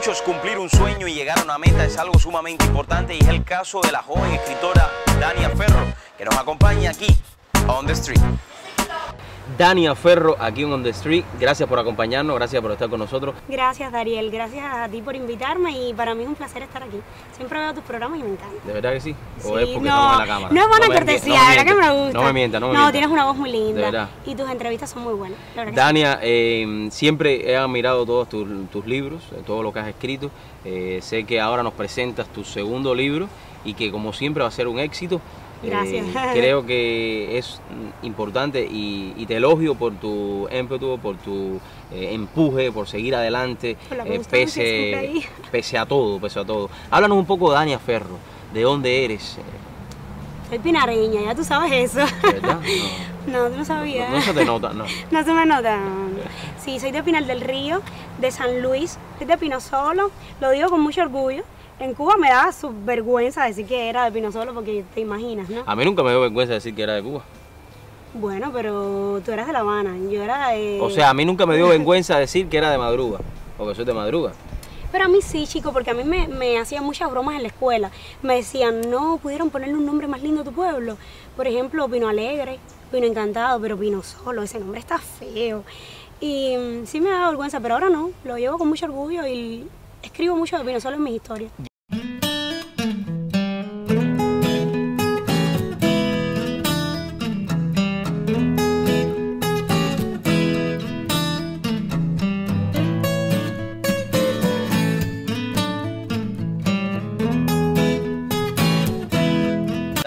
muchos cumplir un sueño y llegar a una meta es algo sumamente importante y es el caso de la joven escritora Dania Ferro, que nos acompaña aquí, on the street. Dania Ferro, aquí en On The Street, gracias por acompañarnos, gracias por estar con nosotros. Gracias, Dariel, gracias a ti por invitarme y para mí es un placer estar aquí. Siempre veo tus programas y me encanta. ¿De verdad que sí? ¿O Sí, es porque no, estamos en la cámara? No es buena me cortesía, me verdad que me gusta. No me mientas, no me No, mientas. tienes una voz muy linda. De verdad. Y tus entrevistas son muy buenas. Dania, eh, siempre he admirado todos tus, tus libros, eh, todo lo que has escrito. Eh, sé que ahora nos presentas tu segundo libro y que como siempre va a ser un éxito. Eh, Gracias. creo que es importante y, y te elogio por tu ímpetu, por tu eh, empuje, por seguir adelante, eh, pese, pese a todo, pese a todo. Háblanos un poco, Dania Ferro, de dónde eres, eh, Soy pinareña, ya tú sabes eso. ¿de ¿verdad? No, tú no No, sabías. no, no se te nota, no. No se me nota. Sí, soy de Pinal del Río, de San Luis, soy de Pino Solo, lo digo con mucho orgullo. En Cuba me su vergüenza decir que era de Pino Solo porque te imaginas, ¿no? A mí nunca me dio vergüenza decir que era de Cuba. Bueno, pero tú eras de La Habana, yo era de... O sea, a mí nunca me dio vergüenza decir que era de madruga, porque soy de madruga. Pero a mí sí, chico, porque a mí me, me hacían muchas bromas en la escuela. Me decían, no, pudieron ponerle un nombre más lindo a tu pueblo. Por ejemplo, Pino Alegre, Pino Encantado, pero Pino Solo, ese nombre está feo. Y mm, sí me da vergüenza, pero ahora no, lo llevo con mucho orgullo y escribo mucho de Pino Solo en mis historias.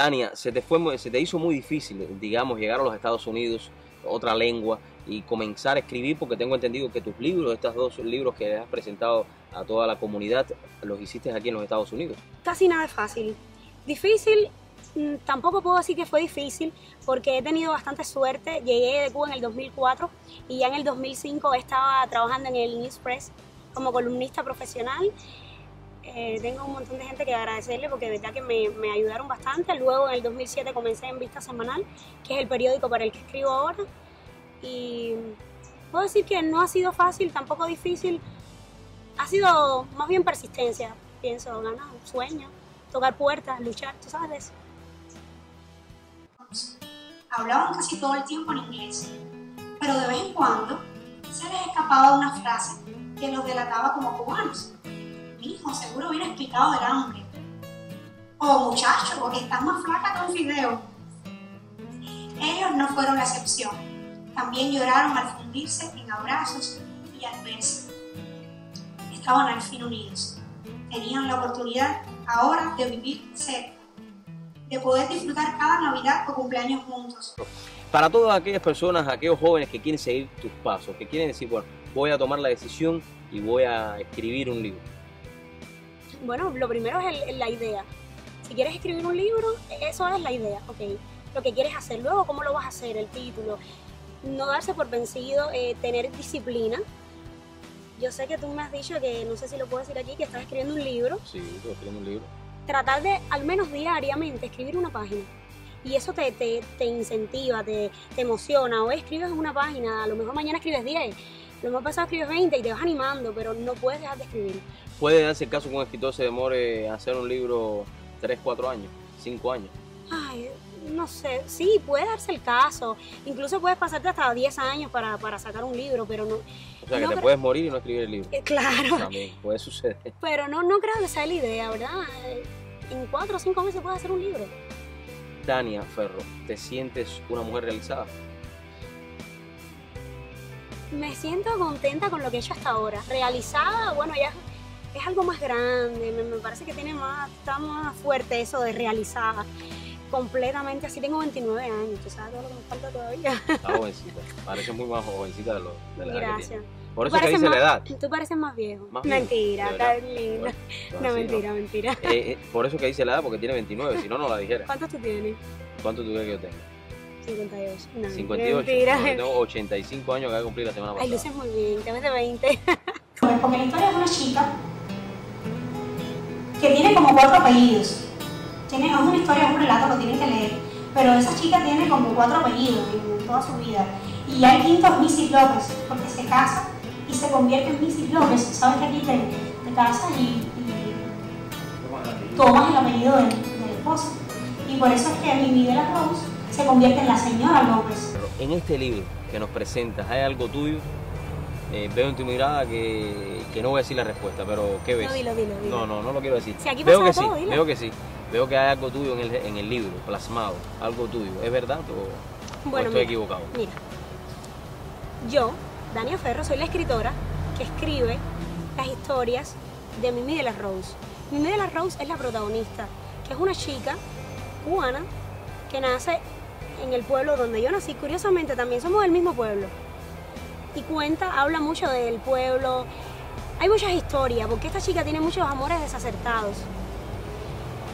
Tania, se te, fue, se te hizo muy difícil, digamos, llegar a los Estados Unidos, otra lengua, y comenzar a escribir, porque tengo entendido que tus libros, estos dos libros que has presentado a toda la comunidad, los hiciste aquí en los Estados Unidos. Casi nada es fácil. Difícil, mm, tampoco puedo decir que fue difícil, porque he tenido bastante suerte. Llegué de Cuba en el 2004 y ya en el 2005 estaba trabajando en el News Press como columnista profesional. Eh, tengo un montón de gente que agradecerle porque de verdad que me, me ayudaron bastante. Luego en el 2007 comencé en Vista Semanal, que es el periódico para el que escribo ahora. Y puedo decir que no ha sido fácil, tampoco difícil. Ha sido más bien persistencia, pienso, ganar un sueño, tocar puertas, luchar, tú sabes hablaban casi todo el tiempo en inglés, pero de vez en cuando se les escapaba una frase que los delataba como cubanos. Mi hijo seguro hubiera explicado del hambre. O muchacho, porque estás más flaca que un fideo. Ellos no fueron la excepción. También lloraron al fundirse en abrazos y al verse. Estaban al fin unidos. Tenían la oportunidad ahora de vivir cerca de poder disfrutar cada Navidad o cumpleaños juntos. Para todas aquellas personas, aquellos jóvenes que quieren seguir tus pasos, que quieren decir, bueno, voy a tomar la decisión y voy a escribir un libro. Bueno, lo primero es el- la idea. Si quieres escribir un libro, eso es la idea, ok. Lo que quieres hacer, luego cómo lo vas a hacer, el título. No darse por vencido, eh, tener disciplina. Yo sé que tú me has dicho que, no sé si lo puedo decir aquí, que estás escribiendo un libro. Sí, estoy escribiendo un libro. tratar de al menos diariamente escribir una página. Y eso te, te, te incentiva, te, te emociona. Hoy escribes una página, a lo mejor mañana escribes 10, lo mejor pasado escribes 20 y te vas animando, pero no puedes dejar de escribir. ¿Puede darse el caso que un escritor se demore a hacer un libro 3, 4 años, 5 años? Ay, no sé, sí, puede darse el caso. Incluso puedes pasarte hasta 10 años para, para sacar un libro, pero no... O sea, que No, te puedes morir y no escribir el libro. eh, Claro, También puede suceder. pero no, no creo que sea la idea, ¿verdad? En 4 o 5 meses puedes hacer un libro. Tania Ferro, ¿te sientes una mujer realizada? Me siento contenta con lo que he hecho hasta ahora. Realizada, bueno, ya es algo más grande, me, me parece que tiene más, está más fuerte eso de realizada. Completamente así, tengo 29 años, tú sabes todo lo que me falta todavía. Está jovencita. Parece muy más jovencita de, lo, de la edad que Gracias. tiene. Por eso que dice más- la edad. Tú pareces más viejo. Más mentira. Bueno, No, así, mentira, mentira. Eh, eh, por eso que dice la edad, porque tiene 29, si no, no la dijera. ¿Cuántos tú tienes? ¿Cuánto tú crees que yo tengo? 58. No, 58. Mentira. No, tengo 85 años que voy a cumplir la semana Ay, pasada. luces muy bien, te ves de 20. Pues porque la historia es una chica que tiene como cuatro apellidos. Tiene, es una historia, es un relato, lo tienen que leer. Pero esa chica tiene como cuatro apellidos en toda su vida. Y ya el quinto es Missy López, porque se casa y se convierte en Missy López. Sabes que aquí te, te casas y, y tomas el apellido del, del esposo. Y por eso es que Mimi de la Rose se convierte en la señora López. En este libro que nos presentas, ¿hay algo tuyo? Eh, veo en tu mirada que, que no voy a decir la respuesta, pero ¿qué ves? No, dilo, dilo, dilo. No, no, no lo quiero decir. Si aquí veo que todo, sí, dilo. veo que sí. Veo que hay algo tuyo en el, en el libro, plasmado, algo tuyo. ¿Es verdad o, o Bueno, estoy mira, equivocado? Mira, yo, Dania Ferro, soy la escritora que escribe las historias de Mimi de la Rose. Mimi de la Rose es la protagonista, que es una chica cubana que nace en el pueblo donde yo nací. Curiosamente también somos del mismo pueblo. Y cuenta, habla mucho del pueblo. Hay muchas historias, porque esta chica tiene muchos amores desacertados.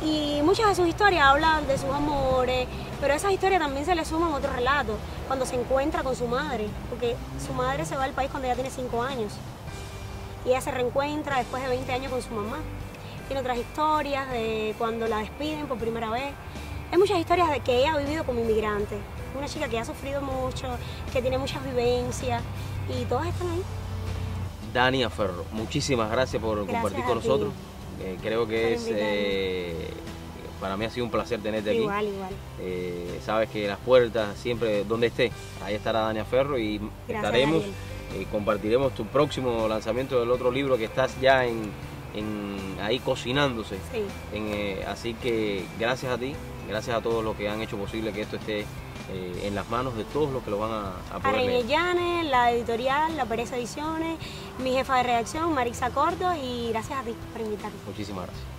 Y muchas de sus historias hablan de sus amores, pero a esas historias también se le suman otros relatos, cuando se encuentra con su madre, porque su madre se va al país cuando ella tiene 5 años. Y ella se reencuentra después de 20 años con su mamá. Tiene otras historias de cuando la despiden por primera vez. Hay muchas historias de que ella ha vivido como inmigrante. Una chica que ha sufrido mucho, que tiene muchas vivencias y todas están ahí. Dania Ferro, muchísimas gracias por Gracias compartir con nosotros. Eh, creo que es, eh, para mí ha sido un placer tenerte aquí. Igual, igual. Eh, sabes que las puertas siempre, donde esté, ahí estará Dania Ferro y Gracias, estaremos, Daniel. eh, compartiremos tu próximo lanzamiento del otro libro que estás ya en, en- ahí cocinándose. Sí. En, eh, así que gracias a ti, gracias a todos los que han hecho posible que esto esté eh, en las manos de todos los que lo van a, a A poder leer. Llanes, la editorial, la Pereza Ediciones, mi jefa de redacción, Marisa Cordo, y gracias a ti por invitarme. Muchísimas gracias.